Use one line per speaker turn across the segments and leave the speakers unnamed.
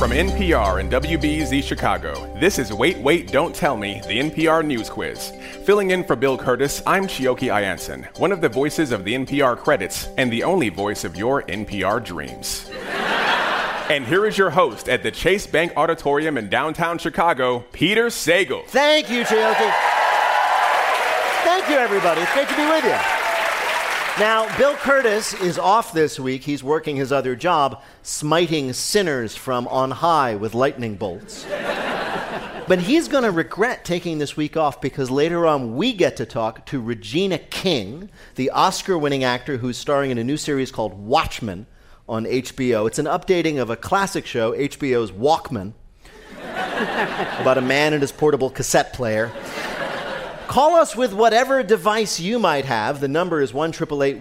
From NPR and WBEZ Chicago, this is Wait, Wait, Don't Tell Me, the NPR News Quiz. Filling in for Bill Kurtis, I'm Chioke I'Anson, one of the voices of the NPR credits and the only voice of your NPR dreams. and here is your host at the Chase Bank Auditorium in downtown Chicago, Peter Sagal.
Thank you, Chioke. Thank you, everybody. It's great to be with you. Now, Bill Kurtis is off this week. He's working his other job, smiting sinners from on high with lightning bolts. but he's going to regret taking this week off because later on we get to talk to Regina King, the Oscar winning actor who's starring in a new series called Watchmen on HBO. It's an updating of a classic show, HBO's Walkman, about a man and his portable cassette player. Call us with whatever device you might have. The number is 1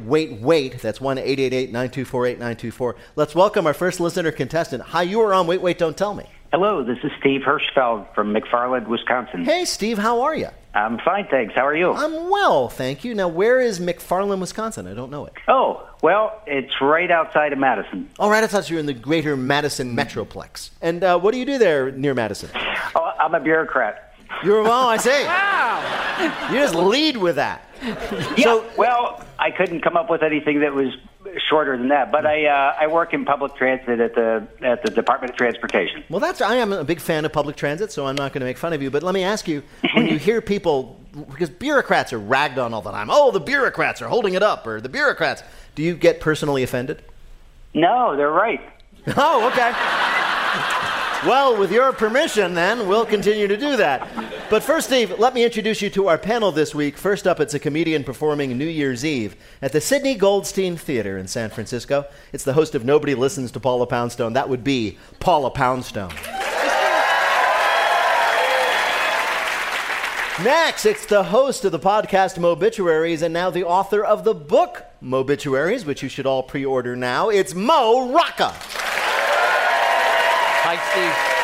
Wait Wait. That's 1 888 924 8924. Let's welcome our first listener contestant. Hi, you are on Wait Wait Don't Tell Me.
Hello, this is Steve Hirschfeld from McFarland, Wisconsin.
Hey, Steve, how are you?
I'm fine, thanks. How are you?
I'm well, thank you. Now, where is McFarland, Wisconsin? I don't know it.
Oh, well, it's right outside of Madison.
Oh, right outside. So you're in the greater Madison Metroplex. And uh, what do you do there near Madison?
Oh, I'm a bureaucrat.
You're well, I see. wow. You just lead with that.
Yeah, so, well, I couldn't come up with anything that was shorter than that. But I uh, I work in public transit at the at the Department of Transportation.
Well, that's I am a big fan of public transit, so I'm not going to make fun of you. But let me ask you: when you hear people, because bureaucrats are ragged on all the time, oh, the bureaucrats are holding it up, or the bureaucrats, do you get personally offended?
No, they're right.
Oh, okay. Well, with your permission, then, we'll continue to do that. But first, Steve, let me introduce you to our panel this week. First up, it's a comedian performing New Year's Eve at the Sydney Goldstein Theater in San Francisco. It's the host of Nobody Listens to Paula Poundstone. That would be Paula Poundstone. Next, it's the host of the podcast Mobituaries and now the author of the book Mobituaries, which you should all pre order now. It's Mo Rocca.
Steve.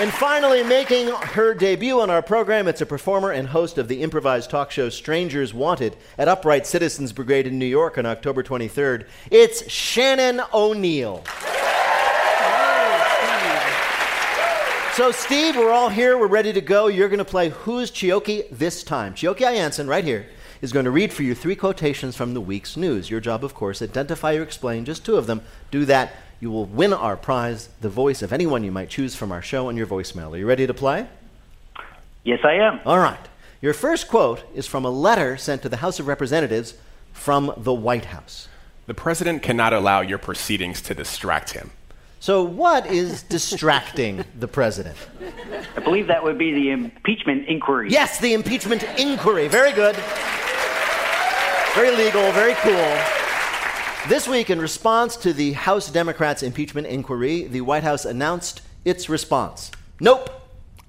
And finally, making her debut on our program, it's a performer and host of the improvised talk show Strangers Wanted at Upright Citizens Brigade in New York on October 23rd. It's Shannon O'Neill. So, Steve, we're all here. We're ready to go. You're going to play Who's Chioke this time. Chioke I'Anson, right here, is going to read for you three quotations from the week's news. Your job, of course, identify or explain just two of them. Do that you will win our prize, the voice of anyone you might choose from our show on your voicemail. Are you ready to play?
Yes, I am.
All right. Your first quote is from a letter sent to the House of Representatives from the White House.
The president cannot allow your proceedings to distract him.
So, what is distracting the president?
I believe that would be the impeachment inquiry.
Yes, the impeachment inquiry. Very good. Very legal, very cool. This week, in response to the House Democrats' impeachment inquiry, the White House announced its response. Nope,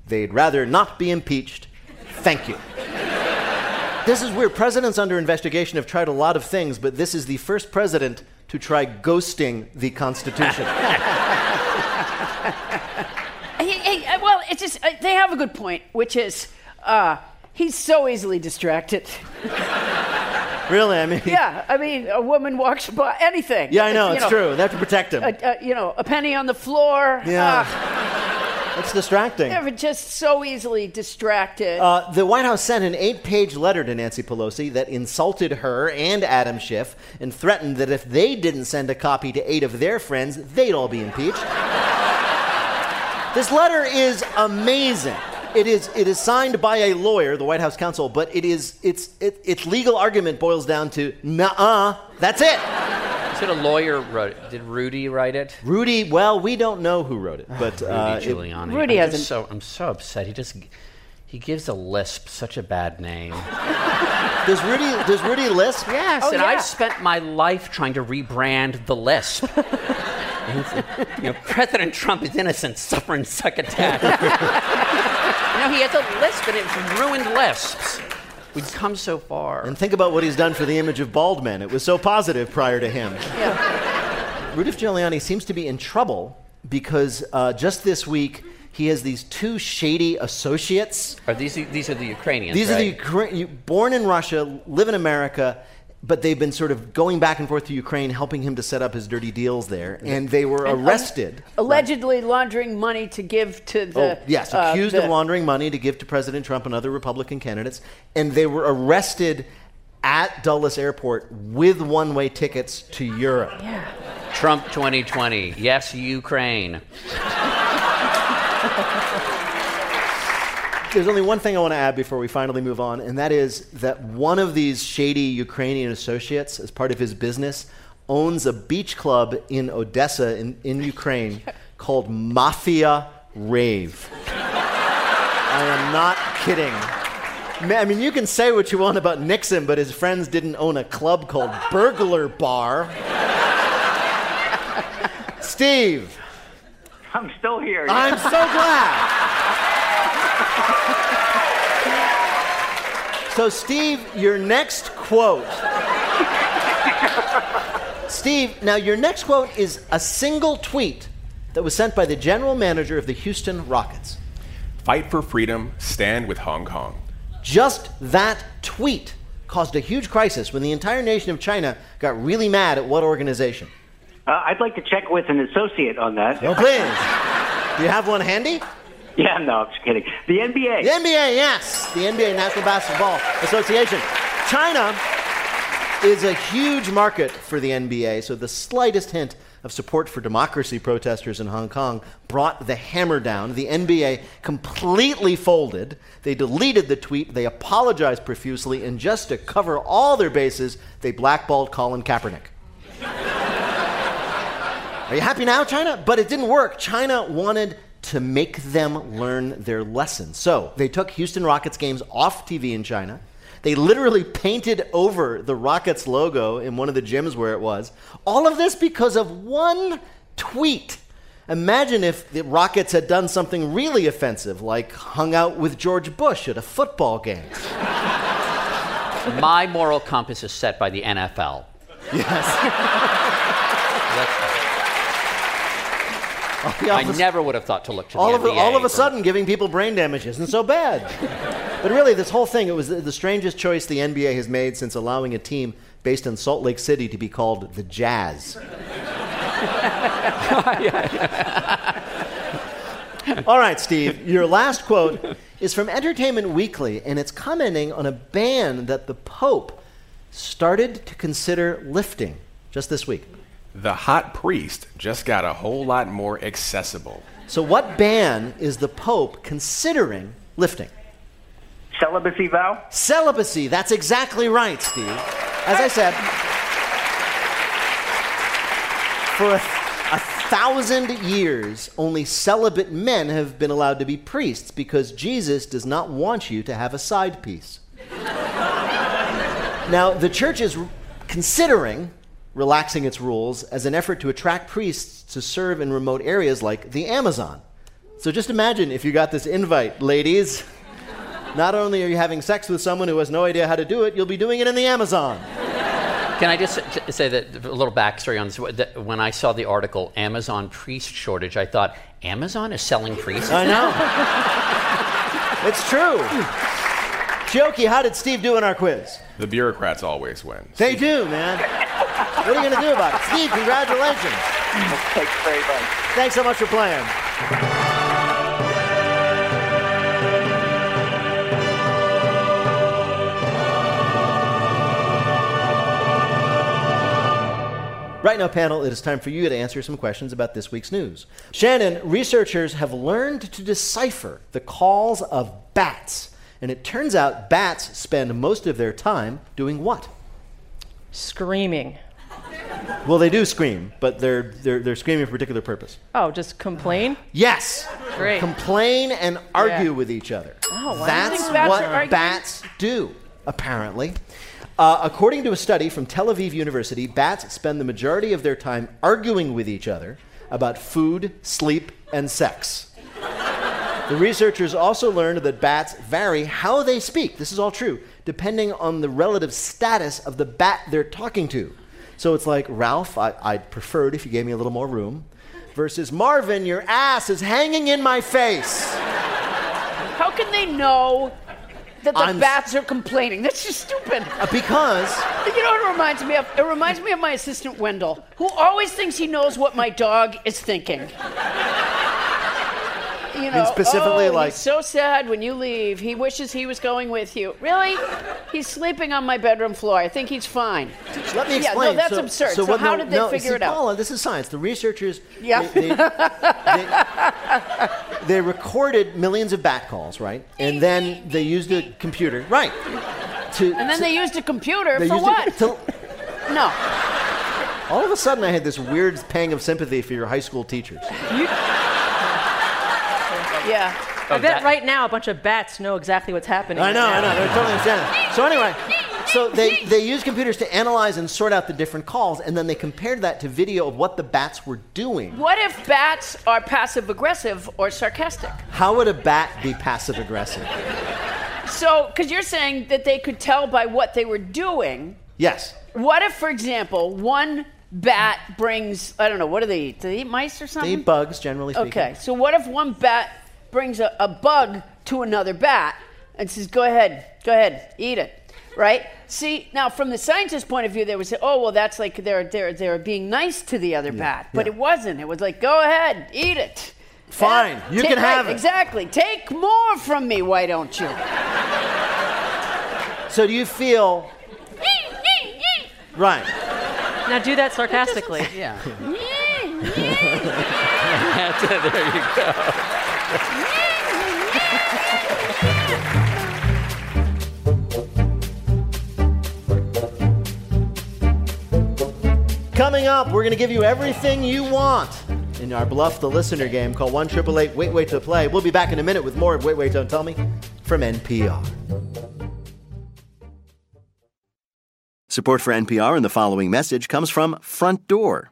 they'd rather not be impeached. Thank you. this is weird. Presidents under investigation have tried a lot of things, but this is the first president to try ghosting the Constitution.
hey, hey, well, it's just, uh, they have a good point, which is uh, he's so easily distracted.
Really? I mean,
yeah. I mean, a woman walks by anything.
Yeah, I know. It's know, true. They have to protect him.
A, a, you know, a penny on the floor.
Yeah. Uh, it's distracting.
They're just so easily distracted.
Uh, the White House sent an eight page letter to Nancy Pelosi that insulted her and Adam Schiff and threatened that if they didn't send a copy to eight of their friends, they'd all be impeached. this letter is amazing it is it is signed by a lawyer, the White House counsel, but it is it's it, its legal argument boils down to nah, that's it. it.
Is it a lawyer wrote it? Did Rudy write it?
Rudy, well, we don't know who wrote it, but
Rudy
uh,
Giuliani.
It, Rudy
I'm
hasn't.
So I'm so upset. He just he gives a lisp such a bad name.
does Rudy does Rudy lisp?
Yes,
oh,
and
yeah.
I've spent my life trying to rebrand the lisp. you know, President Trump is innocent, suffering succotash. you know, he has a lisp, and it's ruined lisps. We've come so far.
And think about what he's done for the image of bald men. It was so positive prior to him. Rudy Giuliani seems to be in trouble because uh, just this week he has these two shady associates.
Are these these are the Ukrainians?
These are the
right?
Ukra- born in Russia, live in America, but they've been sort of going back and forth to Ukraine, helping him to set up his dirty deals there. And they were arrested.
Allegedly laundering money to give to the.
Oh, yes,
uh,
accused
the-
of laundering money to give to President Trump and other Republican candidates. And they were arrested at Dulles Airport with one way tickets to Europe.
Yeah.
Trump 2020. Yes, Ukraine.
There's only one thing I want to add before we finally move on, and that is that one of these shady Ukrainian associates, as part of his business, owns a beach club in Odessa in, in Ukraine called Mafia Rave. I am not kidding. I mean, you can say what you want about Nixon, but his friends didn't own a club called Burglar Bar. Steve,
I'm still here.
I'm so glad. So, Steve, your next quote. Steve, now your next quote is a single tweet that was sent by the general manager of the Houston Rockets.
Fight for freedom, stand with Hong Kong.
Just that tweet caused a huge crisis when the entire nation of China got really mad at what organization?
Uh, I'd like to check with an associate on that.
Oh, please. Do you have one handy?
Yeah, no, I'm just kidding. The NBA.
The NBA, yes. The NBA, National Basketball Association. China is a huge market for the NBA, so the slightest hint of support for democracy protesters in Hong Kong brought the hammer down. The NBA completely folded. They deleted the tweet, they apologized profusely, and just to cover all their bases, they blackballed Colin Kaepernick. Are you happy now, China? But it didn't work. China wanted to make them learn their lesson. So they took Houston Rockets games off TV in China. They literally painted over the Rockets logo in one of the gyms where it was. All of this because of one tweet. Imagine if the Rockets had done something really offensive, like hung out with George Bush at a football game.
My moral compass is set by the NFL. I never would have thought to look to
all
the
of,
NBA
all of a
for-
sudden giving people brain damage isn't so bad. but really, this whole thing, it was the, the strangest choice the NBA has made since allowing a team based in Salt Lake City to be called the Jazz. all right, Steve, your last quote is from Entertainment Weekly, and it's commenting on a ban that the Pope started to consider lifting just this week.
The hot priest just got a whole lot more accessible.
So, what ban is the Pope considering lifting?
Celibacy vow?
Celibacy. That's exactly right, Steve. As I said, for a, a thousand years, only celibate men have been allowed to be priests because Jesus does not want you to have a side piece. now, the church is considering relaxing its rules as an effort to attract priests to serve in remote areas like the Amazon. So just imagine if you got this invite, ladies. Not only are you having sex with someone who has no idea how to do it, you'll be doing it in the Amazon.
Can I just say that a little backstory on this? That When I saw the article Amazon priest shortage, I thought Amazon is selling priests.
I know. it's true. Chioke, how did Steve do in our quiz?
The bureaucrats always win.
They do, man. What are you going to do about it? Steve, congratulations.
Thanks very much.
Thanks so much for playing. Right now, panel, it is time for you to answer some questions about this week's news. Shannon, researchers have learned to decipher the calls of bats. And it turns out bats spend most of their time doing what?
Screaming.
Well, they do scream, but they're, they're, they're screaming for a particular purpose.
Oh, just complain?
Yes.
Great.
Complain and argue
Yeah.
with each other.
Oh, wow.
That's
think bats
what
are arguing?
bats do, apparently. Uh, according to a study from Tel Aviv University, bats spend the majority of their time arguing with each other about food, sleep, and sex. The researchers also learned that bats vary how they speak. This is all true, depending on the relative status of the bat they're talking to. So it's like, Ralph, I, I'd prefer it if you gave me a little more room, versus Marvin, your ass is hanging in my face.
How can they know that the
I'm-
bats are complaining? That's just stupid.
Uh, because
You know what it reminds me of? It reminds me of my assistant Wendell, who always thinks he knows what my dog is thinking. You know,
specifically
oh,
like-
he's so sad when you leave. He wishes he was going with you. Really? He's sleeping on my bedroom floor. I think he's fine.
Let me explain.
Yeah, no, that's absurd. So
what-
how
no,
did they
no,
figure
see,
it out?
Paula, this is science. The researchers,
Yeah.
they, they- they recorded millions of bat calls, right? And then they used a computer, right? To,
And then
to-
they used a computer
they
for what?
it to,
no.
all of a sudden, I had this weird pang of sympathy for your high school teachers.
Yeah.
Oh, I bet right now a bunch of bats know exactly what's happening.
I know,
right
I know. They're totally understanding. So anyway, so they, they use computers to analyze and sort out the different calls, and then they compared that to video of what the bats were doing.
What if bats are passive aggressive or sarcastic?
How would a bat be passive aggressive?
So, because you're saying that they could tell by what they were doing.
Yes.
What if, for example, one bat brings, I don't know, what do they eat? Do they eat mice or something?
They eat bugs, generally speaking.
Okay, so what if one bat brings a, a bug to another bat and says, go ahead, go ahead, eat it, right? See, now from the scientist's point of view, they would say, oh, well, that's like they're, they're, they're being nice to the other bat. But
yeah.
it wasn't. It was like, go ahead, eat it.
Fine, you
take-
can have
right,
it.
Exactly. Take more from me, why don't you?
So do you feel right?
Now do that sarcastically.
Yeah. there you go.
Coming up, we're going to give you everything you want in our Bluff the Listener game. Call 1 888 Wait Wait to Play. We'll be back in a minute with more of Wait Wait Don't Tell Me from NPR. Support for NPR and the following message comes from Front Door.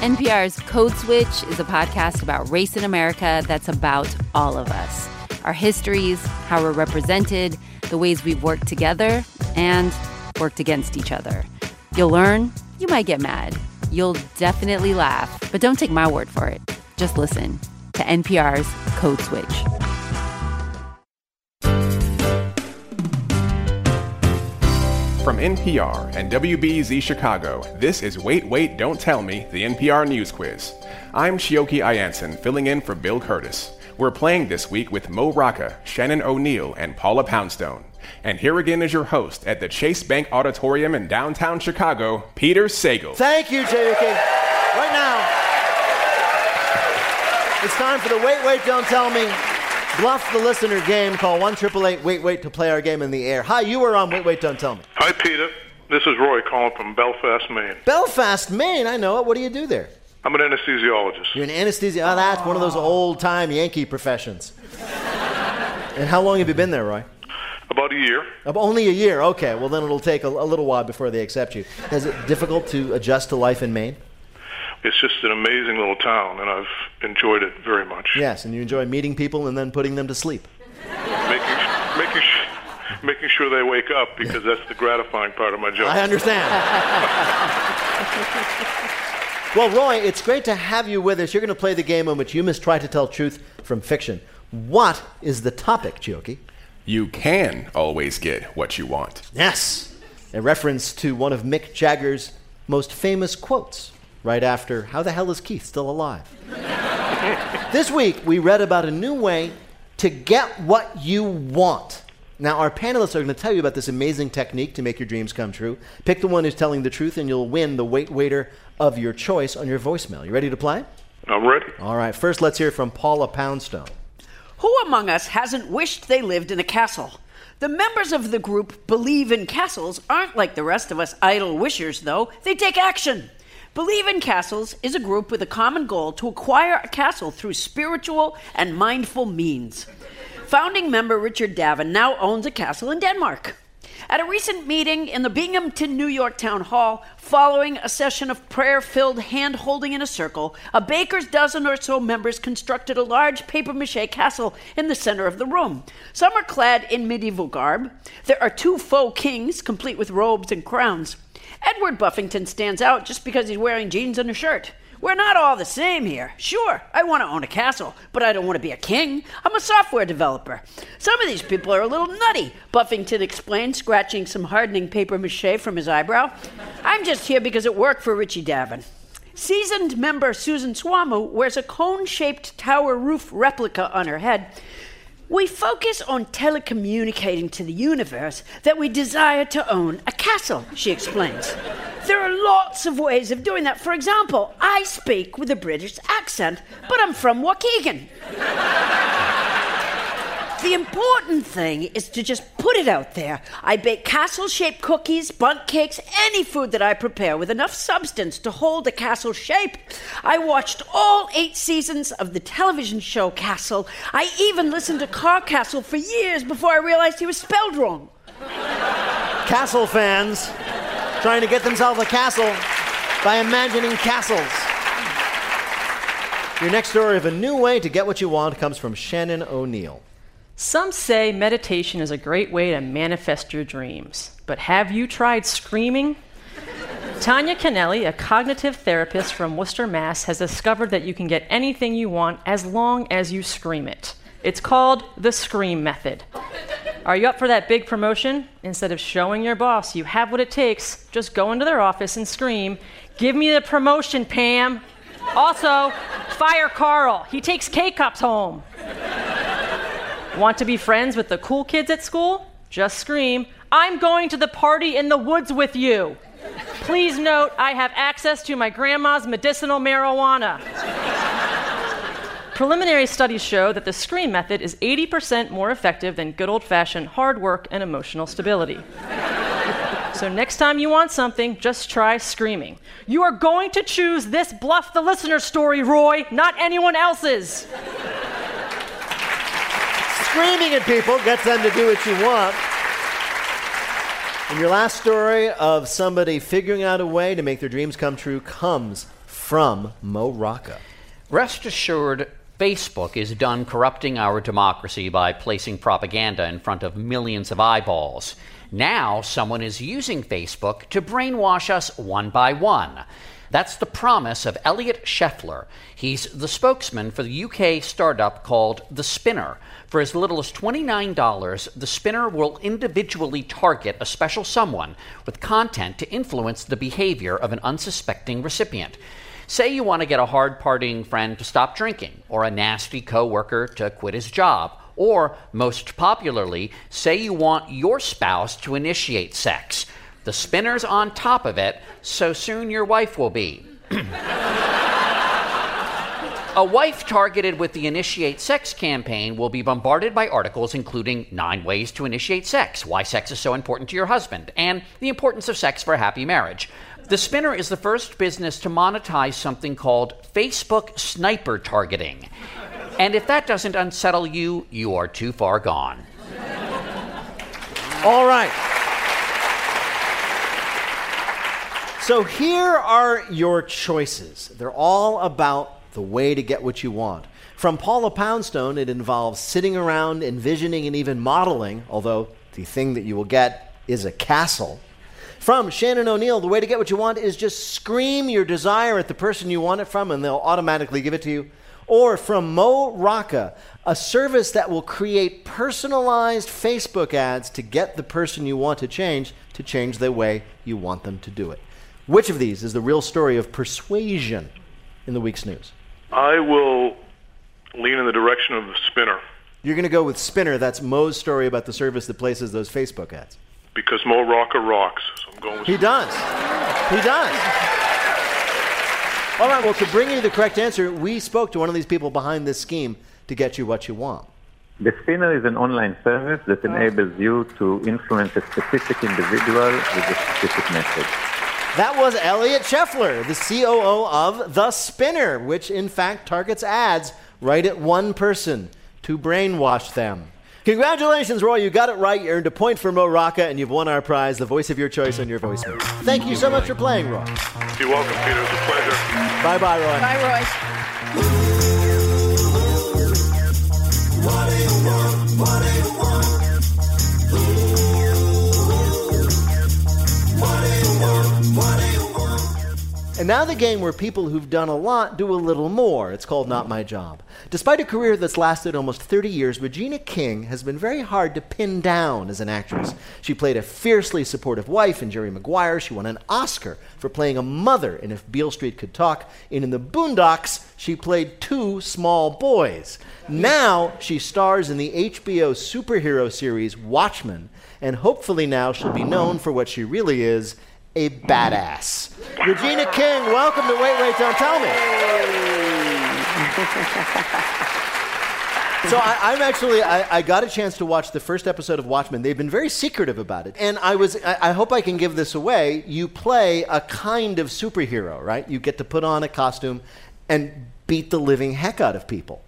NPR's Code Switch is a podcast about race in America that's about all of us our histories, how we're represented, the ways we've worked together, and worked against each other. You'll learn, you might get mad, you'll definitely laugh, but don't take my word for it. Just listen to NPR's Code Switch.
From NPR and WBEZ Chicago, this is Wait, Wait, Don't Tell Me, the NPR News Quiz. I'm Chioke I'Anson, filling in for Bill Kurtis. We're playing this week with Mo Rocca, Shannon O'Neill, and Paula Poundstone. And here again is your host at the Chase Bank Auditorium in downtown Chicago, Peter Sagal.
Thank you, Chioke Right now, it's time for the Wait, Wait, Don't Tell Me Bluff the Listener game. Call 1 888 Wait, Wait to play our game in the air. Hi, you were on Wait, Wait, Don't Tell Me.
Hi, Peter. This is Roy calling from Belfast, Maine.
Belfast, Maine, I know it. What do you do there?
I'm an anesthesiologist.
You're an anesthesiologist. Oh, that's one of those old time Yankee professions. and how long have you been there, Roy?
About a year.
Only a year. Okay, well, then it'll take a, a little while before they accept you. Is it difficult to adjust to life in Maine?
It's just an amazing little town, and I've enjoyed it very much.
Yes, and you enjoy meeting people and then putting them to sleep.
Making, making, making sure they wake up because that's the gratifying part of my job.
I understand. well, Roy, it's great to have you with us. You're going to play the game in which you must try to tell truth from fiction. What is the topic, Chioke?
You can always get what you want.
Yes, a reference to one of Mick Jagger's most famous quotes, right after How the hell is Keith still alive? this week, we read about a new way to get what you want. Now, our panelists are going to tell you about this amazing technique to make your dreams come true. Pick the one who's telling the truth, and you'll win the wait waiter of your choice on your voicemail. You ready to play?
I'm ready.
All right, first, let's hear from Paula Poundstone.
Who among us hasn't wished they lived in a castle? The members of the group Believe in Castles aren't like the rest of us idle wishers, though. They take action. Believe in Castles is a group with a common goal to acquire a castle through spiritual and mindful means. Founding member Richard Davin now owns a castle in Denmark. At a recent meeting in the Binghamton, New York Town Hall, following a session of prayer filled hand holding in a circle, a baker's dozen or so members constructed a large paper mache castle in the center of the room. Some are clad in medieval garb. There are two faux kings, complete with robes and crowns. Edward Buffington stands out just because he's wearing jeans and a shirt. We're not all the same here. Sure, I want to own a castle, but I don't want to be a king. I'm a software developer. Some of these people are a little nutty, Buffington explained, scratching some hardening paper mache from his eyebrow. I'm just here because it worked for Richie Davin. Seasoned member Susan Swamu wears a cone shaped tower roof replica on her head. We focus on telecommunicating to the universe that we desire to own a castle, she explains. There are lots of ways of doing that. For example, I speak with a British accent, but I'm from Waukegan. The important thing is to just put it out there. I bake castle shaped cookies, bundt cakes, any food that I prepare with enough substance to hold a castle shape. I watched all eight seasons of the television show Castle. I even listened to Carl Kasell for years before I realized he was spelled wrong.
Castle fans trying to get themselves a castle by imagining castles. Your next story of a new way to get what you want comes from Shannon O'Neill.
Some say meditation is a great way to manifest your dreams. But have you tried screaming? Tanya Kennelly, a cognitive therapist from Worcester, Mass., has discovered that you can get anything you want as long as you scream it. It's called the Scream Method. Are you up for that big promotion? Instead of showing your boss you have what it takes, just go into their office and scream, Give me the promotion, Pam. Also, fire Carl. He takes K cups home. Want to be friends with the cool kids at school? Just scream, I'm going to the party in the woods with you. Please note, I have access to my grandma's medicinal marijuana. Preliminary studies show that the scream method is 80% more effective than good old fashioned hard work and emotional stability. So, next time you want something, just try screaming. You are going to choose this bluff the listener story, Roy, not anyone else's.
Screaming at people gets them to do what you want. And your last story of somebody figuring out a way to make their dreams come true comes from Mo Rocca.
Rest assured, Facebook is done corrupting our democracy by placing propaganda in front of millions of eyeballs. Now, someone is using Facebook to brainwash us one by one. That's the promise of Elliot Scheffler. He's the spokesman for the UK startup called The Spinner. For as little as $29, The Spinner will individually target a special someone with content to influence the behavior of an unsuspecting recipient. Say you want to get a hard partying friend to stop drinking, or a nasty coworker to quit his job, or, most popularly, say you want your spouse to initiate sex. The spinner's on top of it, so soon your wife will be. A wife targeted with the Initiate Sex campaign will be bombarded by articles including nine ways to initiate sex, why sex is so important to your husband, and the importance of sex for a happy marriage. The Spinner is the first business to monetize something called Facebook sniper targeting. And if that doesn't unsettle you, you are too far gone.
All right. So here are your choices. They're all about the way to get what you want. From Paula Poundstone, it involves sitting around, envisioning, and even modeling, although the thing that you will get is a castle. From Shannon O'Neill, the way to get what you want is just scream your desire at the person you want it from, and they'll automatically give it to you. Or from Mo Rocca, a service that will create personalized Facebook ads to get the person you want to change to change the way you want them to do it. Which of these is the real story of persuasion in the week's news?
I will lean in the direction of the spinner
You're going to go with Spinner. That's Mo's story about the service that places those Facebook ads.
because Mo Rocca rocks. So I'm going with
He does. He does. All right, well, to bring you the correct answer, we spoke to one of these people behind this scheme to get you what you want.
The Spinner is an online service that uh-huh. enables you to influence a specific individual with a specific message.
That was Elliot Scheffler, the COO of The Spinner, which in fact targets ads right at one person to brainwash them. Congratulations, Roy. You got it right. You earned a point for Mo Rocca, and you've won our prize, the voice of your choice on your voicemail. Thank you so much for playing, Roy.
You're welcome, Peter. It was a pleasure.
Bye bye, Roy.
Bye, Roy.
And now the game where people who've done a lot do a little more. It's called Not My Job. Despite a career that's lasted almost 30 years, Regina King has been very hard to pin down as an actress. She played a fiercely supportive wife in Jerry Maguire. She won an Oscar for playing a mother in If Beale Street Could Talk. And in The Boondocks, she played two small boys. Now she stars in the HBO superhero series Watchmen, and hopefully now she'll be known for what she really is a badass. Regina King, welcome to Wait, Wait, Don't Tell Me. So I, I'm actually I, I got a chance to watch the first episode of Watchmen. They've been very secretive about it, and I was I, I hope I can give this away. You play a kind of superhero, right? You get to put on a costume and beat the living heck out of people.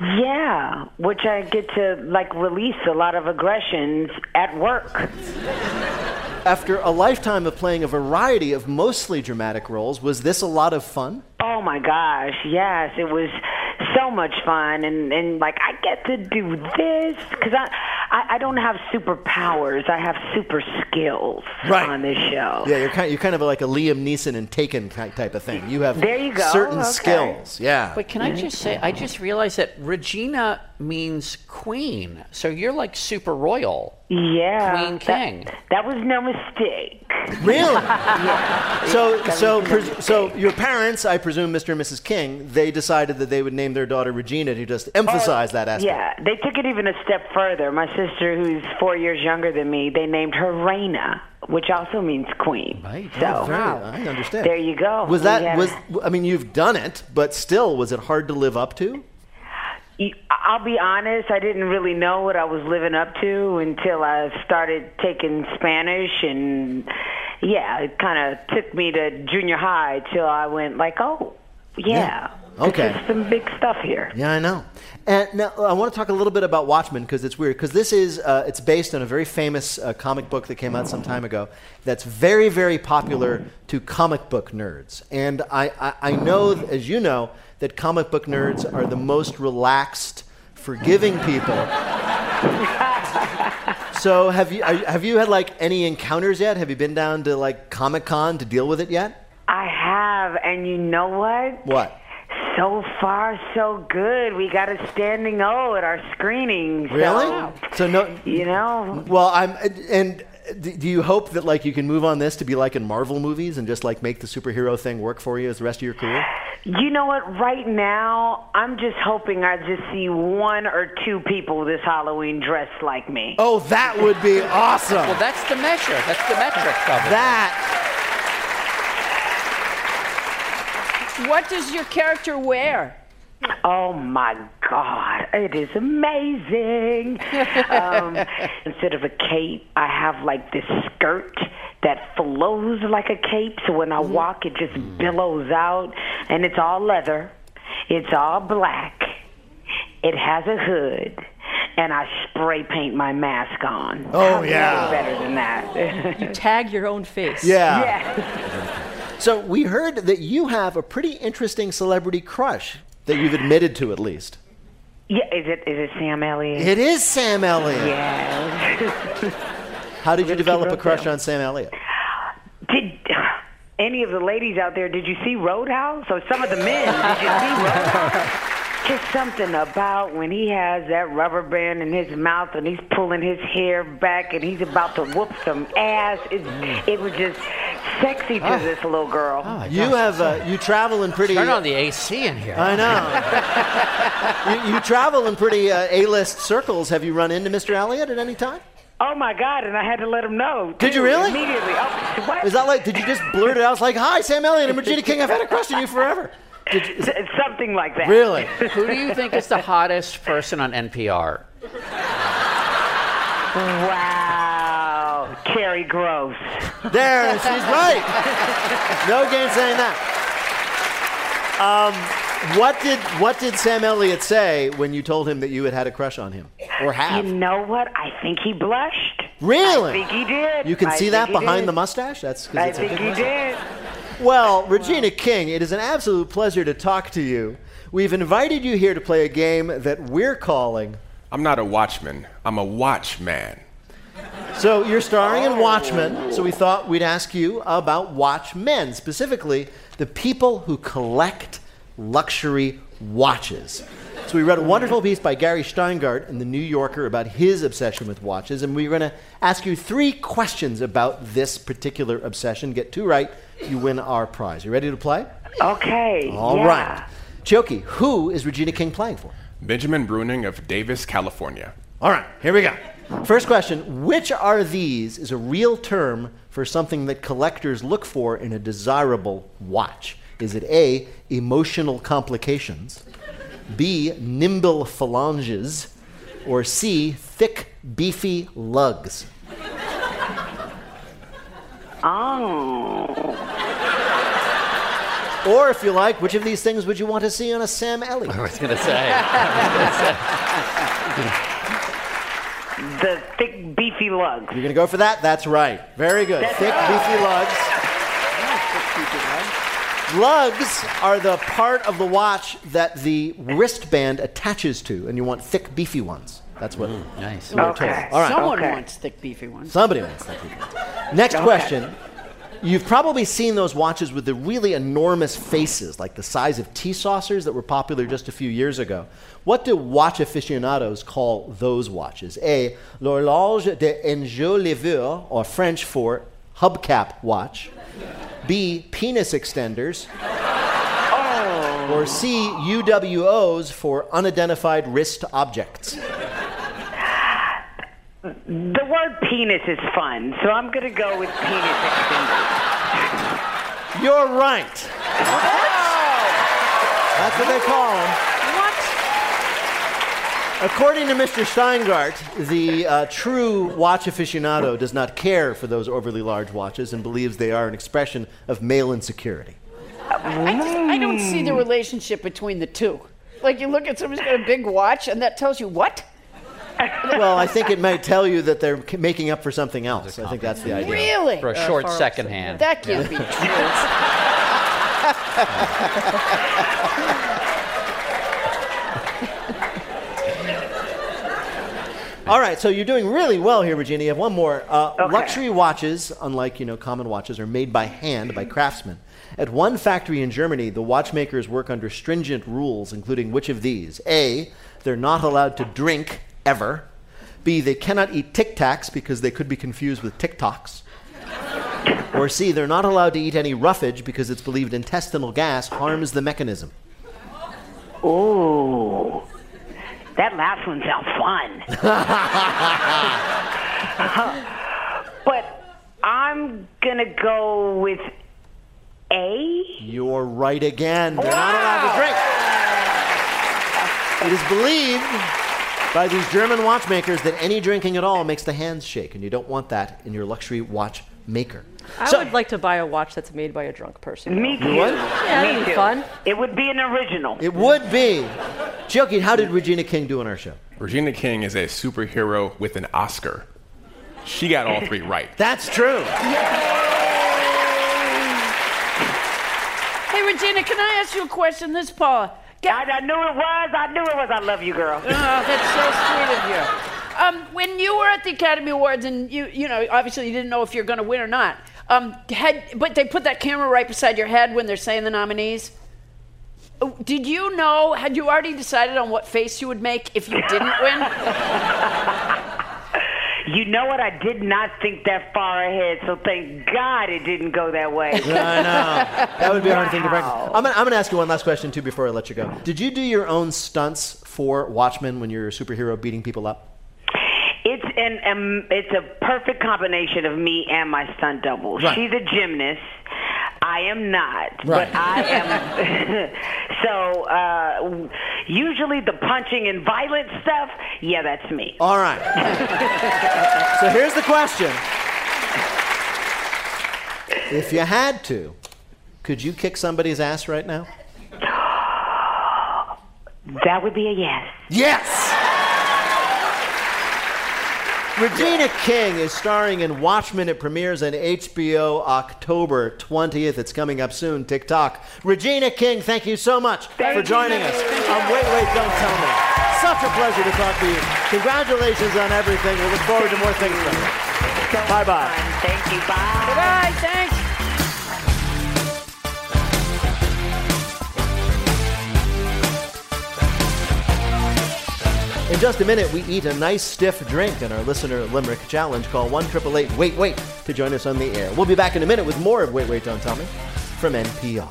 Yeah, which I get to like release a lot of aggressions at work.
After a lifetime of playing a variety of mostly dramatic roles, was this a lot of fun?
Oh my gosh, yes, it was so much fun, and and like I get to do this because I, I I don't have superpowers, I have super skills
Right.
on this show.
Yeah, you're kind, you're kind of like a Liam Neeson and Taken type of thing. You have
There you go,
certain
okay.
skills. Yeah.
Wait, can I mm-hmm. just say, I just realized that Regina means queen. So you're like super royal.
Yeah,
Queen
that-
King.
That, was no mistake.
Really?
Yeah.
So, so,
no
pres- so your parents, I presume, Mr. and Mrs. King, they decided that they would name their daughter Regina to just oh, emphasize that aspect.
Yeah, they took it even a step further. My sister, who's four years younger than me, they named her Reina, which also means queen.
Right.
So
Oh, very- I understand.
there you go.
Was that
had
was? I mean, you've done it, but still, was it hard to live up to?
I'll be honest, I didn't really know what I was living up to until I started taking Spanish and yeah, it kind of took me to junior high till I went like, "Oh, yeah.
Okay.
This is some big stuff here."
Yeah, I know. And now I want to talk a little bit about Watchmen because it's weird because this is uh, it's based on a very famous uh, comic book that came out some time ago that's very very popular to comic book nerds. And I I, I know as you know that comic book nerds are the most relaxed, forgiving people. so have you have you had like any encounters yet? Have you been down to like Comic Con to deal with it yet?
I have, and you know what?
What?
So far, so good. We got a standing O at our screening. So,
Really? So no.
You know,
Well, I'm and d- do you hope that like you can move on this to be like in Marvel movies and just like make the superhero thing work for you as the rest of your career?
you know what? Right now, I'm just hoping I just see one or two people this Halloween dressed like me.
Oh, that would be awesome.
Well, that's the measure. That's the metric of it.
that
What does your character wear?
Oh my God, it is amazing. um, instead of a cape, I have like this skirt that flows like a cape. So when I walk, it just billows out, and it's all leather. It's all black. It has a hood, and I spray paint my mask on.
Oh,
How can I
yeah.
better than that.
You tag your own face.
yeah.
yeah.
So we heard that you have a pretty interesting celebrity crush that you've admitted to at least.
Yeah, is it is it Sam Elliott?
It is Sam Elliott.
Yeah.
How did you develop a crush on Sam Elliott?
Did any of the ladies out there, did you see Roadhouse? Or some of the men, did you see Roadhouse? Just something about when he has that rubber band in his mouth and he's pulling his hair back and he's about to whoop some ass. It, it was just sexy to this little girl.
You have uh, you travel in pretty.
Turn on the AC in here.
I know. you, you travel in pretty uh, A-list circles. Have you run into Mr. Elliott at any time?
Oh my God! And I had to let him know.
Did you really?
Immediately. Oh, what?
Is that like? Did you just blurt it out? It's like, "Hi, Sam Elliott and Regina King. I've had a crush on you forever." Did you, is-
Something like that.
really?
Who do you think is the hottest person on NPR?
Wow. Terry Gross.
There, she's right. No gainsaying that. Um, what did what did Sam Elliott say when you told him that you had had a crush on him, or have?
You know what? I think he blushed.
Really?
I think he did.
You can
I
see that behind
did.
the mustache. That's 'cause
I
it's a
think
big
he
mustache.
did.
Well, Regina King, it is an absolute pleasure to talk to you. We've invited you here to play a game that we're calling.
I'm not a watchman, I'm a watchman.
So you're starring in Watchmen, so we thought we'd ask you about Watchmen, specifically the people who collect luxury watches. So we read a wonderful piece by Gary Shteyngart in the New Yorker about his obsession with watches, and we're going to ask you three questions about this particular obsession. Get two right, you win our prize. You ready to play?
Okay.
All
yeah.
right. Chioke, who is Regina King playing for?
Benjamin Bruning of Davis, California.
All right, here we go. First question Which are these is a real term for something that collectors look for in a desirable watch? Is it A, emotional complications, B, nimble phalanges, or C, thick, beefy lugs?
Oh.
Or if you like, which of these things would you want to see on a Sam Elliott?
I was going to say.
The thick, beefy lugs.
You're going to go for that? That's right. Very good.
That's
Thick,
right.
beefy lugs. Lugs are the part of the watch that the wristband attaches to, and you want thick, beefy ones. That's what. Mm, nice.
Okay.
All right.
Someone
Okay.
wants thick, beefy ones.
Somebody wants thick, beefy ones. Next question. You've probably seen those watches with the really enormous faces, like the size of tea saucers that were popular just a few years ago. What do watch aficionados call those watches? A. L'horloge de enjoliveur, or French for hubcap watch. B. Penis extenders. Oh. Or C. UWOs for unidentified wrist objects.
The word penis is fun, so I'm going to go with penis extenders.
You're right. That's what they call them. What? According to Mr. Shteyngart, the uh, true watch aficionado does not care for those overly large watches and believes they are an expression of male insecurity.
I, just, I don't see the relationship between the two. Like you look at somebody's got a big watch, and that tells you what?
Well, I think it might tell you that they're making up for something else. I think that's the idea.
Really?
For a short second hand.
That can't be true.
All right, so you're doing really well here, Regina. You have one more. Uh,
Okay.
Luxury watches, unlike you know common watches, are made by hand by craftsmen. At one factory in Germany, the watchmakers work under stringent rules, including which of these? A. They're not allowed to drink ever. B. They cannot eat Tic Tacs because they could be confused with TikToks. Or C. They're not allowed to eat any roughage because it's believed intestinal gas harms the mechanism.
Oh, That last one sounds fun. but I'm going to go with A.
You're right again. They're not allowed to drink. It is believed by these German watchmakers that any drinking at all makes the hands shake, and you don't want that in your luxury watch maker.
I
So-
would like to buy a watch that's made by a drunk person.
Me too.
would?
Yeah,
Me
that'd be
too.
fun.
It would be an original.
It would be. Chioke, how did Regina King do on our show?
Regina King is a superhero with an Oscar. She got all three right.
That's true.
hey, Regina, can I ask you a question? This is Paula.
I, I knew it was. I knew it was. I love you, girl.
Oh, that's so sweet of you. Um, when you were at the Academy Awards, and you, you know, obviously you didn't know if you're going to win or not. Um, had, but they put that camera right beside your head when they're saying the nominees. Oh, Did you know? Had you already decided on what face you would make if you didn't win?
You know what? I did not think that far ahead, so thank God it didn't go that way.
I know. That would be a hard thing to practice.
Wow.
I'm going I'm to ask you one last question, too, before I let you go. Did you do your own stunts for Watchmen when you're a superhero beating people up?
It's an um, it's a perfect combination of me and my stunt double.
Right.
She's a gymnast. I am not,
Right.
but I am. so uh, Usually the punching and violent stuff, yeah, that's me.
All right. so here's the question. If you had to, could you kick somebody's ass right now?
That would be a yes.
Yes! Regina King is starring in Watchmen. It premieres on HBO October 20th. It's coming up soon. TikTok. Regina King, thank you so much
Thank
for
you.
joining us on um, Wait, Wait, Don't Tell Me. Such a pleasure to talk to you. Congratulations on everything. We look forward to more things from you. Bye bye.
Thank you. Bye.
Bye. Thanks.
In just a minute, we eat a nice stiff drink in our listener limerick challenge. Call 1 Wait Wait to join us on the air. We'll be back in a minute with more of Wait Wait Don't Tell Me from NPR.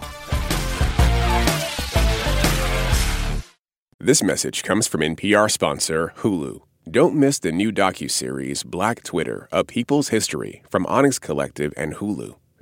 This message comes from NPR sponsor Hulu. Don't miss the new docuseries Black Twitter: A People's History from Onyx Collective and Hulu.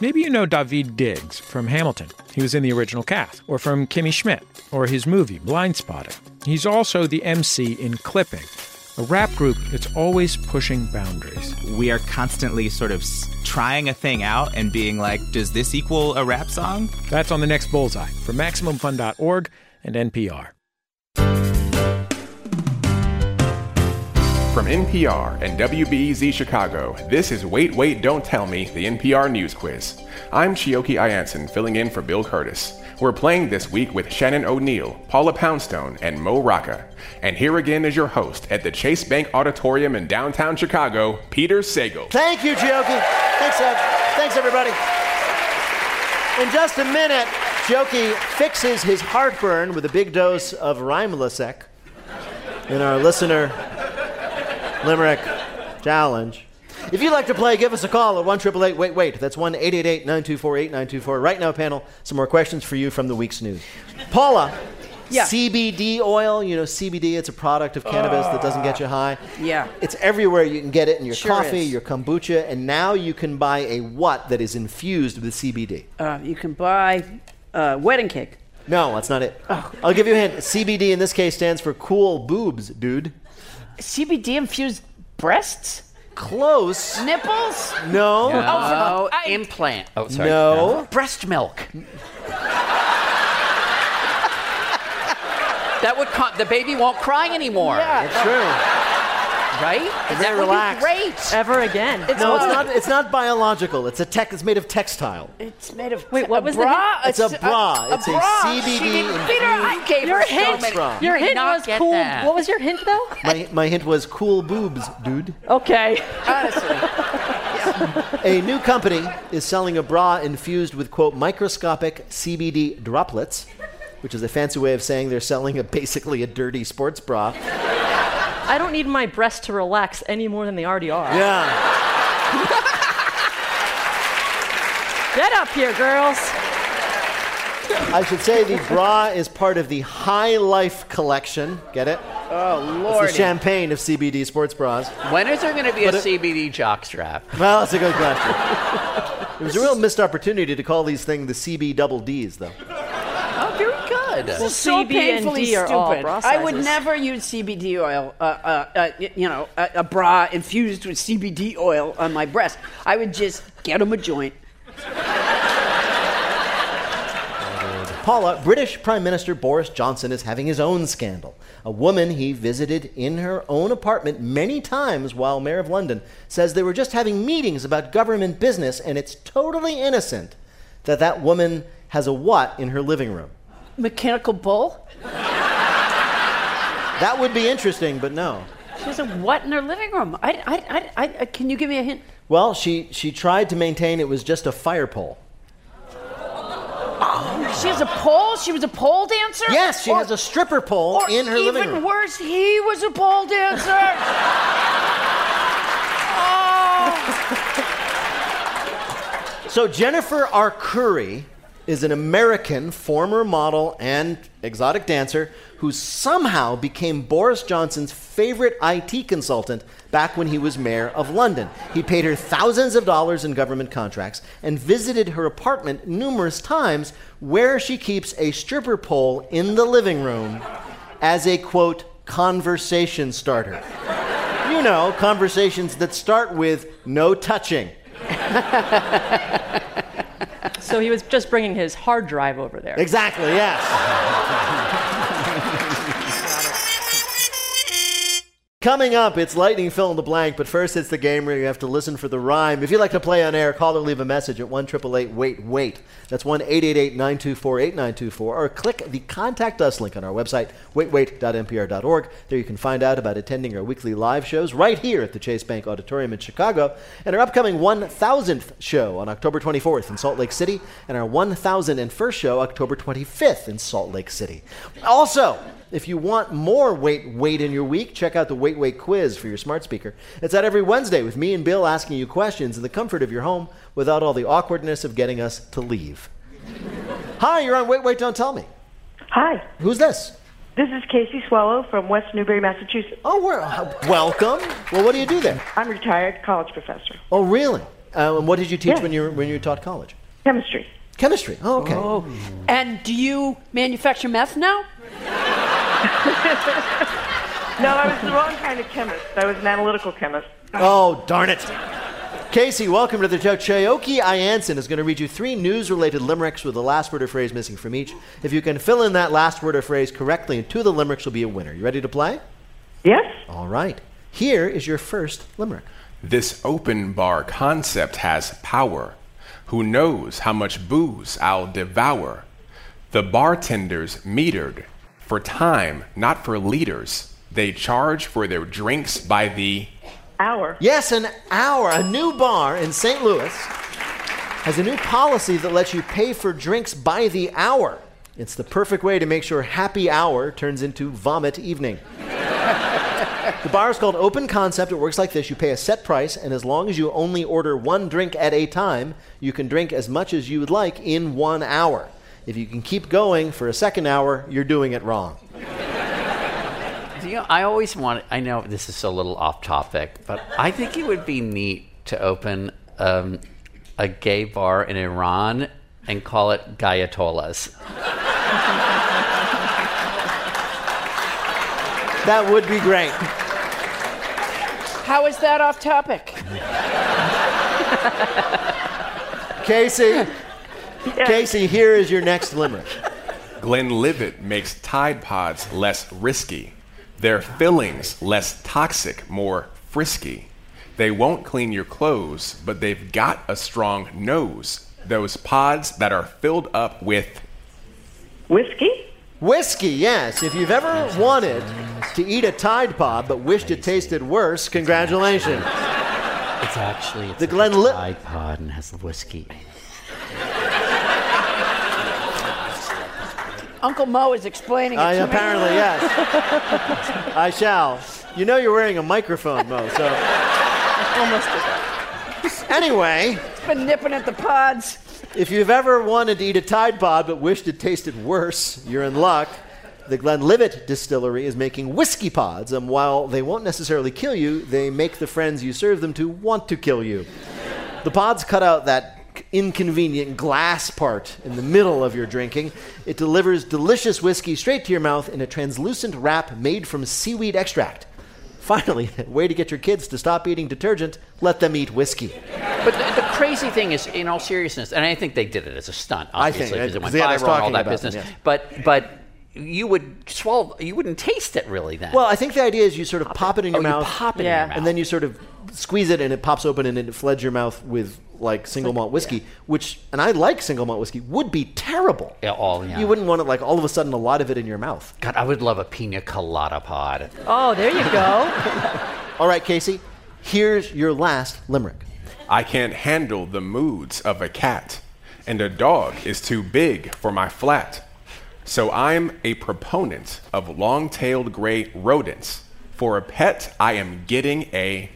Maybe you know Daveed Diggs from Hamilton. He was in the original cast, or from Kimmy Schmidt, or his movie Blind Spotting. He's also the MC in Clipping, a rap group that's always pushing boundaries.
We are constantly sort of trying a thing out and being like, does this equal a rap song?
That's on the next Bullseye from MaximumFun.org and NPR.
From NPR and WBEZ Chicago, this is Wait, Wait, Don't Tell Me, the NPR News Quiz. I'm Chioke I'Anson, filling in for Bill Kurtis. We're playing this week with Shannon O'Neill, Paula Poundstone, and Mo Rocca. And here again is your host at the Chase Bank Auditorium in downtown Chicago, Peter Sagal.
Thank you, Chioke. Thanks, Ed. Thanks, everybody. In just a minute, Chioke fixes his heartburn with a big dose of Rhymelisec in our listener limerick challenge. If you'd like to play, give us a call at 1 Wait Wait. That's 1 888 924 8924. Right now, panel, some more questions for you from the week's news. Paula,
Yeah.
CBD oil, you know, CBD, it's a product of cannabis that doesn't get you high.
Yeah.
It's everywhere. You can get it in your
Sure
coffee,
is.
your kombucha, and now you can buy a what that is infused with CBD.
Uh, you can buy uh, wedding cake.
No, that's not it.
Oh.
I'll give you a hint. CBD in this case stands for cool boobs, dude.
CBD infused breasts?
Close.
Nipples?
No.
Oh, implant. Oh, sorry.
No.
Breast milk. that would con- the baby won't cry anymore.
Yeah.
It's true.
Right?
Very
that would
relaxed.
be great.
Ever again.
No, it's not. It's not biological. It's a tech. It's made of textile.
It's made of
Wait, what
a
was the
bra?
It's a bra. It's a
bra.
CBD
She didn't- Peter, I gave
Your
her so
hint,
many.
bra.
your
You did
hint
not
was cool.
that.
What was your hint, though?
My, my hint was cool boobs, dude.
Okay.
Honestly.
A new company is selling a bra infused with, quote, microscopic CBD droplets, which is a fancy way of saying they're selling a basically a dirty sports bra.
I don't need my breasts to relax any more than they already are.
Yeah.
Get up here, girls.
I should say the bra is part of the High Life collection. Get it?
Oh,
It's the champagne of CBD sports bras.
When is there going to be a
But it-
CBD jockstrap?
Well, that's a good question. It was a real missed opportunity to call these things the CB double Ds, though.
Very good.
This is so
CB and
painfully
D are all
stupid.
bra
I would
sizes.
never use CBD oil, uh, uh, uh, y- you know, a, a bra infused with CBD oil on my breast. I would just get them a joint.
Paula, British Prime Minister Boris Johnson is having his own scandal. A woman he visited in her own apartment many times while mayor of London says they were just having meetings about government business, and it's totally innocent that that woman has a what in her living room.
Mechanical bull?
That would be interesting, but no.
She has a what in her living room? I, I, I, I, I- can you give me a hint?
Well, she, she tried to maintain it was just a fire pole.
Oh, She has a pole. She was a pole dancer.
Yes, she
Or-
has a stripper pole
or
in her living room.
Even worse, he was a pole dancer. Oh.
So Jennifer Arcuri is an American former model and exotic dancer who somehow became Boris Johnson's favorite IT consultant back when he was mayor of London. He paid her thousands of dollars in government contracts and visited her apartment numerous times where she keeps a stripper pole in the living room as a quote conversation starter. You know, conversations that start with no touching.
So he was just bringing his hard drive over there.
Exactly, yes. Coming up, it's lightning fill in the blank, but first it's the game where you have to listen for the rhyme. If you'd like to play on air, call or leave a message at 1 wait wait. That's 1 924 8924, or click the Contact Us link on our website, waitwait.npr.org. There you can find out about attending our weekly live shows right here at the Chase Bank Auditorium in Chicago, and our upcoming 1000th show on October 24th in Salt Lake City, and our 1001st show October 25th in Salt Lake City. Also, if you want more wait wait in your week, check out the Wait Wait quiz for your smart speaker. It's out every Wednesday with me and Bill asking you questions in the comfort of your home without all the awkwardness of getting us to leave. Hi, you're on Wait Wait Don't Tell Me.
Hi,
Who's this?
this is Casey Swallow from West Newbury, Massachusetts.
Oh, we're, welcome. Well, what do you do there?
I'm a retired college professor.
Oh, really? Uh, and what did you teach
Yeah.
when you were, when you taught college?
Chemistry.
Chemistry. Oh, okay.
Oh. And do you manufacture meth now?
No, I was the wrong kind of chemist. I was an analytical chemist.
Oh, darn it. Casey, welcome to the show. Chioke I'Anson is going to read you three news related limericks with the last word or phrase missing from each. If you can fill in that last word or phrase correctly and two of the limericks will be a winner. You ready to play?
Yes.
All right. Here is your first limerick.
This open bar concept has power. Who knows how much booze I'll devour? The bartenders metered for time, not for liters. They charge for their drinks by the
Hour.
Yes, an hour. A new bar in St. Louis has a new policy that lets you pay for drinks by the hour. It's the perfect way to make sure happy hour turns into vomit evening. the bar is called Open Concept. It works like this you pay a set price, and as long as you only order one drink at a time, you can drink as much as you would like in one hour. If you can keep going for a second hour, you're doing it wrong.
You know, I always want. I know this is a little off topic, but I think it would be neat to open um, a gay bar in Iran and call it Gayatollahs.
That would be great.
How is that off topic?
Casey, Casey, here is your next limerick.
Glenlivet makes Tide Pods less risky. Their fillings less toxic, more frisky. They won't clean your clothes, but they've got a strong nose. Those pods that are filled up with
Whiskey?
Whiskey, yes. If you've ever wanted to eat a Tide Pod but wished it tasted worse, congratulations.
It's actually it's
The
like
Glenli-
a Tide Pod and has the whiskey.
Uncle Mo is explaining it
I
to
apparently,
me.
yes. I shall. You know you're wearing a microphone, Mo, so.
Almost.
Anyway,
It's been nipping at the pods.
if you've ever wanted to eat a Tide Pod but wished it tasted worse, you're in luck. The Glenlivet distillery is making whiskey pods, and while they won't necessarily kill you, they make the friends you serve them to want to kill you. The pods cut out that inconvenient glass part in the middle of your drinking. It delivers delicious whiskey straight to your mouth in a translucent wrap made from seaweed extract. Finally, way to get your kids to stop eating detergent, let them eat whiskey.
But the, the crazy thing is, in all seriousness, and I think they did it as a stunt, obviously, because it went
they had us
viral and all that business.
them, yes.
But but you would swallow, you wouldn't taste it really then.
Well, I think the idea is you sort of pop it in your
Oh, you
mouth,
pop it in your mouth.
and then you sort of squeeze it, and it pops open, and it floods your mouth with like single malt whiskey, which, and I like single malt whiskey, would be terrible.
Yeah, all yeah.
You wouldn't want it like all of a sudden a lot of it in your mouth.
God, I would love a pina colada pod.
Oh, there you go.
All right, Casey, here's your last limerick.
I can't handle the moods of a cat. and a dog is too big for my flat. So I'm a proponent of long tailed gray rodents. For a pet, I am getting a.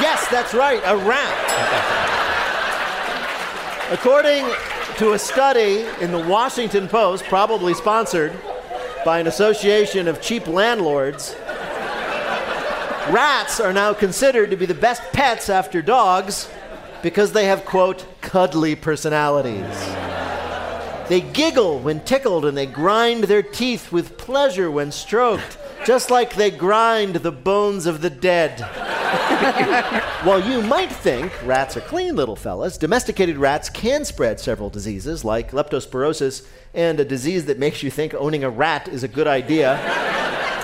Yes, that's right, a rat. According to a study in the Washington Post, probably sponsored by an association of cheap landlords, rats are now considered to be the best pets after dogs because they have, quote, cuddly personalities. They giggle when tickled and they grind their teeth with pleasure when stroked, just like they grind the bones of the dead. While you might think rats are clean little fellas, domesticated rats can spread several diseases like leptospirosis and a disease that makes you think owning a rat is a good idea.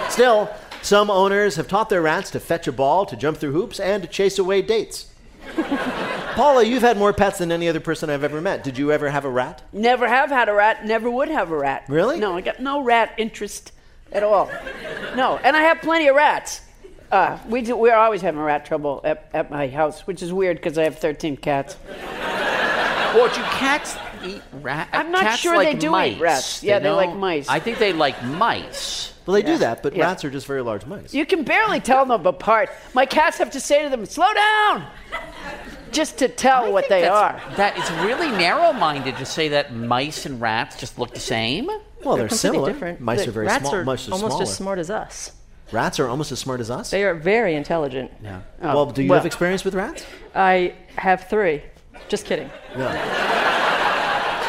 Still, some owners have taught their rats to fetch a ball, to jump through hoops, and to chase away dates. Paula, you've had more pets than any other person I've ever met. Did you ever have a rat?
Never have had a rat, never would have a rat.
Really?
No, I got no rat interest at all. No, and I have plenty of rats. Uh, we do, we're always having rat trouble at, at my house, which is weird because I have 13 cats.
Well, do cats eat rats?
I'm not sure they do eat rats. Yeah, they like
don't-
mice.
I think they like mice.
Well, they
Yeah.
do that, but
Yeah.
rats are just very large mice.
You can barely tell them apart. My cats have to say to them, slow down, just to tell what they are.
That is really narrow-minded to say that mice and rats just look the same.
Well, they're,
completely
similar.
different.
Mice
The
are very
rats
small.
are
Mice are
almost
smaller.
as smart as us.
Rats are almost as smart as us.
They are very intelligent.
Yeah.
well, do you
well-
have experience with rats?
I have three. Just kidding.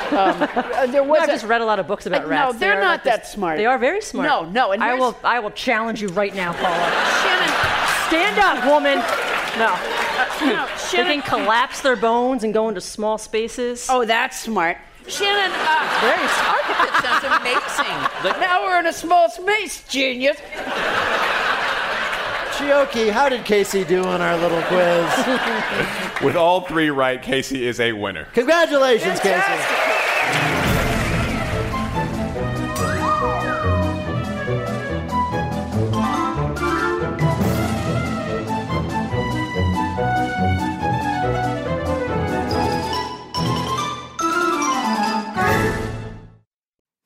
Uh, there was
I've just read a lot of books about
Uh,
rats.
no,
They
they're
are
not
like this-
that smart.
They are very smart.
No, no, and
I will. I will challenge you right now, Paula.
Shannon,
Stand up, woman. No.
no,
They
Shannon.
can collapse their bones and go into small spaces.
Oh, that's smart. Shannon, uh,
very smart.
That sounds amazing.
now we're in a small space, genius.
Chioke, how did Casey do on our little quiz?
With all three right, Casey is a winner.
Congratulations, Casey.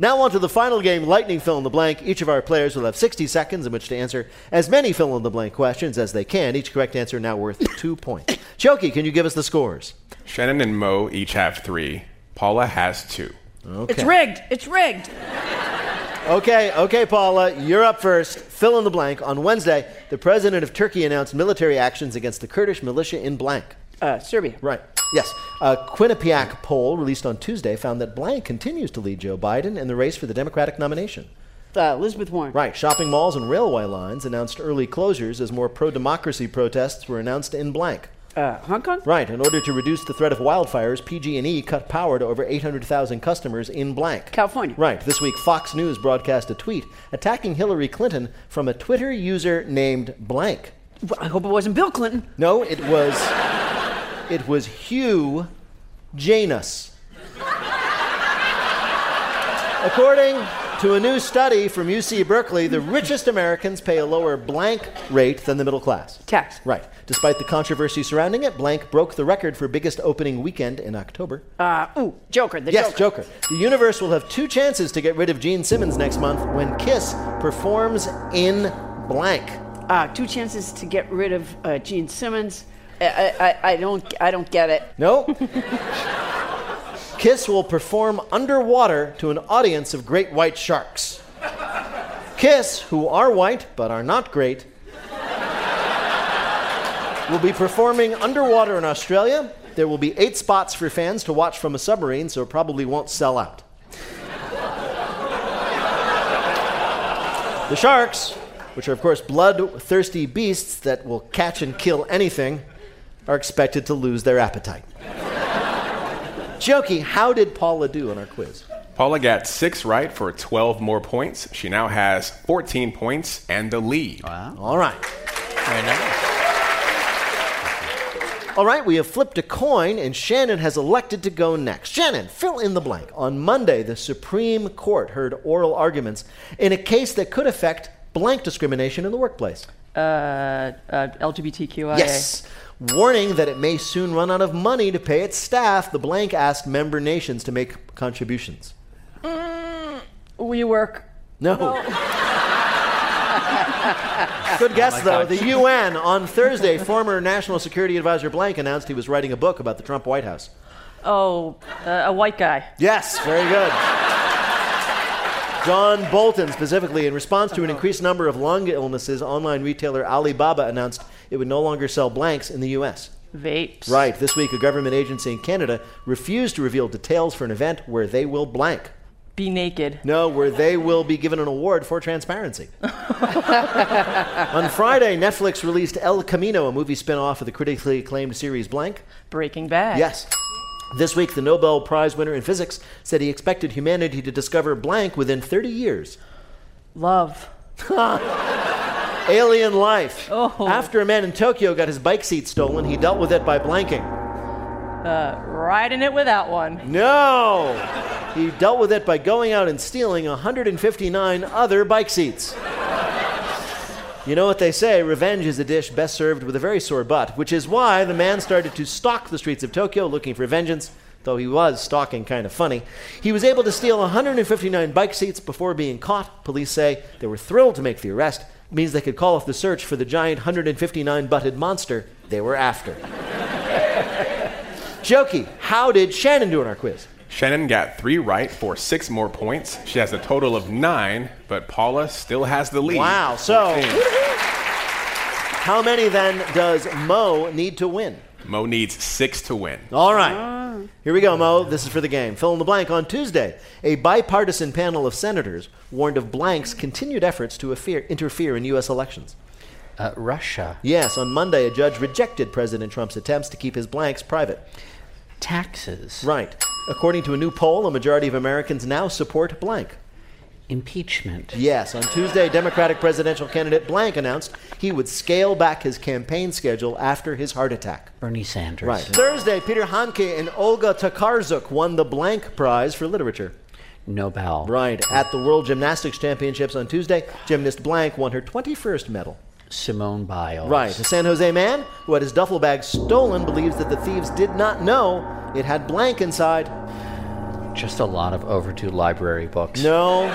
Now on to the final game, Lightning Fill in the Blank. Each of our players will have 60 seconds in which to answer as many fill in the blank questions as they can. Each correct answer now worth two points. Chioke, can you give us the scores?
Shannon and Mo each have three. Paula has two.
Okay.
It's rigged. It's rigged.
Okay, okay, Paula, you're up first. Fill in the blank. On Wednesday, the president of Turkey announced military actions against the Kurdish militia in blank.
Uh, Syria.
Right. Yes. A Quinnipiac poll released on Tuesday found that blank continues to lead Joe Biden in the race for the Democratic nomination.
Uh, Elizabeth Warren.
Right. Shopping malls and railway lines announced early closures as more pro democracy protests were announced in blank.
Uh, Hong Kong.
Right. In order to reduce the threat of wildfires, PG&E cut power to over 800,000 customers in blank.
California.
Right. This week, Fox News broadcast a tweet attacking Hillary Clinton from a Twitter user named blank.
I hope it wasn't Bill Clinton.
No, it was. It was Hugh Janus. According to a new study from UC Berkeley, the richest Americans pay a lower blank rate than the middle class.
Tax.
Right. Despite the controversy surrounding it, blank broke the record for biggest opening weekend in October.
Uh, ooh, Joker. The
yes,
Joker.
Joker. The universe will have two chances to get rid of Gene Simmons next month when Kiss performs in blank.
Uh, two chances to get rid of uh, Gene Simmons. I, I, I don't. I don't get it.
No. Kiss will perform underwater to an audience of great white sharks. Kiss, who are white but are not great, will be performing underwater in Australia. There will be eight spots for fans to watch from a submarine, so it probably won't sell out. The sharks, which are, of course, bloodthirsty beasts that will catch and kill anything, are expected to lose their appetite. Chioke, how did Paula do on our quiz?
Paula got six right for 12 more points. She now has 14 points and the lead.
Wow.
All right.
Very nice.
All right, we have flipped a coin, and Shannon has elected to go next. Shannon, fill in the blank. On Monday, the Supreme Court heard oral arguments in a case that could affect blank discrimination in the workplace.
Uh, uh, LGBTQIA.
Yes. Warning that it may soon run out of money to pay its staff, the blank asked member nations to make contributions.
We work.
No. Good guess,
Oh
though.
God.
The UN on Thursday, former National Security Advisor Blank announced he was writing a book about the Trump White House.
Oh, uh, a white guy.
Yes, very good. John Bolton, specifically, in response to an increased number of lung illnesses, online retailer Alibaba announced it would no longer sell blanks in the U.S.
Vapes.
Right. This week, a government agency in Canada refused to reveal details for an event where they will blank.
Be naked.
No, where they will be given an award for transparency. On Friday, Netflix released El Camino, a movie spin off of the critically acclaimed series Blank.
Breaking Bad.
Yes. This week, the Nobel Prize winner in physics said he expected humanity to discover blank within 30 years.
Love.
Alien life.
Oh.
After a man in Tokyo got his bike seat stolen, he dealt with it by blanking.
Uh, riding it without one.
No! He dealt with it by going out and stealing 159 other bike seats. You know what they say revenge is a dish best served with a very sore butt, which is why the man started to stalk the streets of Tokyo looking for vengeance, though he was stalking kind of funny. He was able to steal 159 bike seats before being caught. Police say they were thrilled to make the arrest. It means they could call off the search for the giant 159 butted monster they were after. Chioke, how did Shannon do in our quiz?
Shannon got three right for six more points. She has a total of nine, but Paula still has the lead.
Wow. So, how many then does Mo need to win?
Mo needs six to win.
All right. Here we go, Mo. This is for the game. Fill in the blank. On Tuesday, a bipartisan panel of senators warned of blank's continued efforts to afear- interfere in U.S. elections.
Uh, Russia.
Yes, on Monday, a judge rejected President Trump's attempts to keep his blanks private.
Taxes.
Right. According to a new poll, a majority of Americans now support blank.
Impeachment.
Yes, on Tuesday, Democratic presidential candidate Blank announced he would scale back his campaign schedule after his heart attack.
Bernie Sanders.
Right. Thursday, Peter Handke and Olga Tokarczuk won the Blank Prize for Literature.
Nobel.
Right. At the World Gymnastics Championships on Tuesday, gymnast Blank won her 21st medal.
Simone Biles.
Right. A San Jose man who had his duffel bag stolen believes that the thieves did not know it had Blank inside.
Just a lot of overdue library books.
No.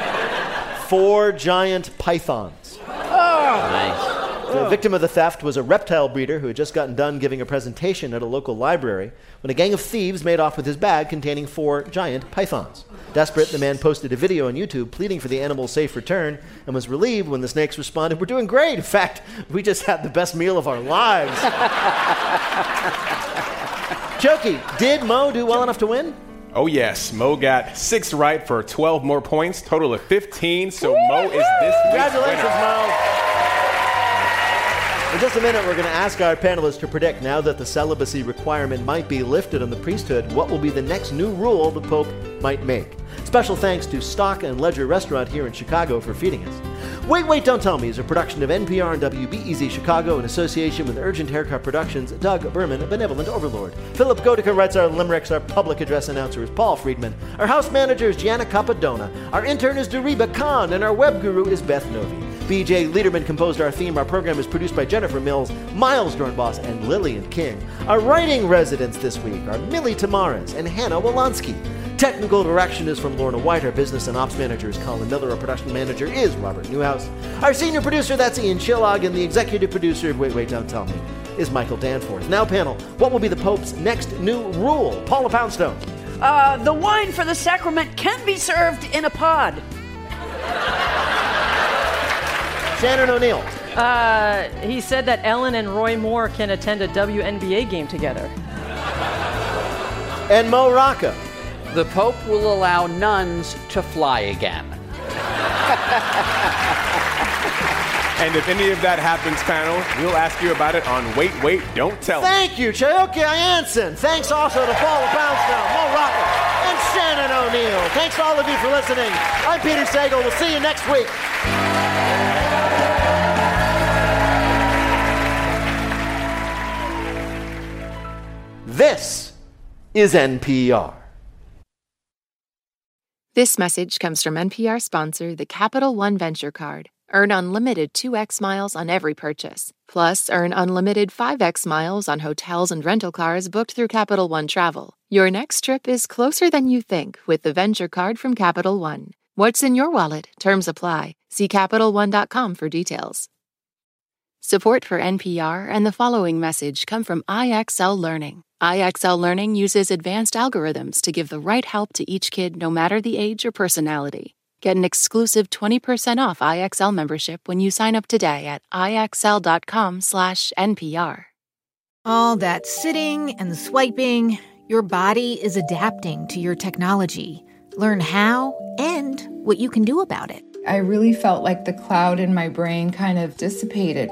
Four giant pythons.
Nice.
The oh. victim of the theft was a reptile breeder who had just gotten done giving a presentation at a local library when a gang of thieves made off with his bag containing four giant pythons. Desperate, the man posted a video on YouTube pleading for the animal's safe return and was relieved when the snakes responded, We're doing great. In fact, we just had the best meal of our lives. Chioke, did Mo do well enough to win?
Oh, yes. Mo got six right for 12 more points, total of 15. So Mo is this week's
Congratulations,
winner.
Mo. In just a minute, we're going to ask our panelists to predict now that the celibacy requirement might be lifted on the priesthood, what will be the next new rule the Pope might make. Special thanks to Stock and Ledger Restaurant here in Chicago for feeding us. Wait, Wait, Don't Tell Me is a production of NPR and WBEZ Chicago in association with Urgent Haircut Productions, Doug Berman, benevolent overlord. Philip Godeka writes our limericks, our public address announcer is Paul Friedman, our house manager is Gianna Capadona, our intern is Deriba Khan, and our web guru is Beth Novey. BJ Liederman composed our theme. Our program is produced by Jennifer Mills, Miles Doornbos, and Lillian King. Our writing residents this week are Millie Tamares and Hannah Wolonsky. Technical direction is from Lorna White. Our business and ops manager is Colin Miller. Our production manager is Robert Newhouse. Our senior producer, that's Ian Chillag, and the executive producer of Wait, Wait, Don't Tell Me is Michael Danforth. Now, panel, what will be the Pope's next new rule? Paula Poundstone.
Uh, the wine for the sacrament can be served in a pod.
Shannon O'Neill.
Uh, he said that Ellen and Roy Moore can attend a WNBA game together.
And Mo Rocca.
The Pope will allow nuns to fly again.
And if any of that happens, panel, we'll ask you about it on Wait, Wait, Don't Tell Me.
Thank you, Chioke I'Anson. Thanks also to Paula Poundstone, Mo Rocca, and Shannon O'Neill. Thanks to all of you for listening. I'm Peter Sagal. We'll see you next week. This is NPR.
This message comes from NPR sponsor, the Capital One Venture Card. Earn unlimited 2x miles on every purchase. Plus, earn unlimited 5x miles on hotels and rental cars booked through Capital One Travel. Your next trip is closer than you think with the Venture Card from Capital One. What's in your wallet? Terms apply. See CapitalOne.com for details. Support for NPR and the following message come from IXL Learning. IXL Learning uses advanced algorithms to give the right help to each kid no matter the age or personality. Get an exclusive 20% off IXL membership when you sign up today at IXL.com/NPR.
All that sitting and swiping, your body is adapting to your technology. Learn how and what you can do about it.
I really felt like the cloud in my brain kind of dissipated.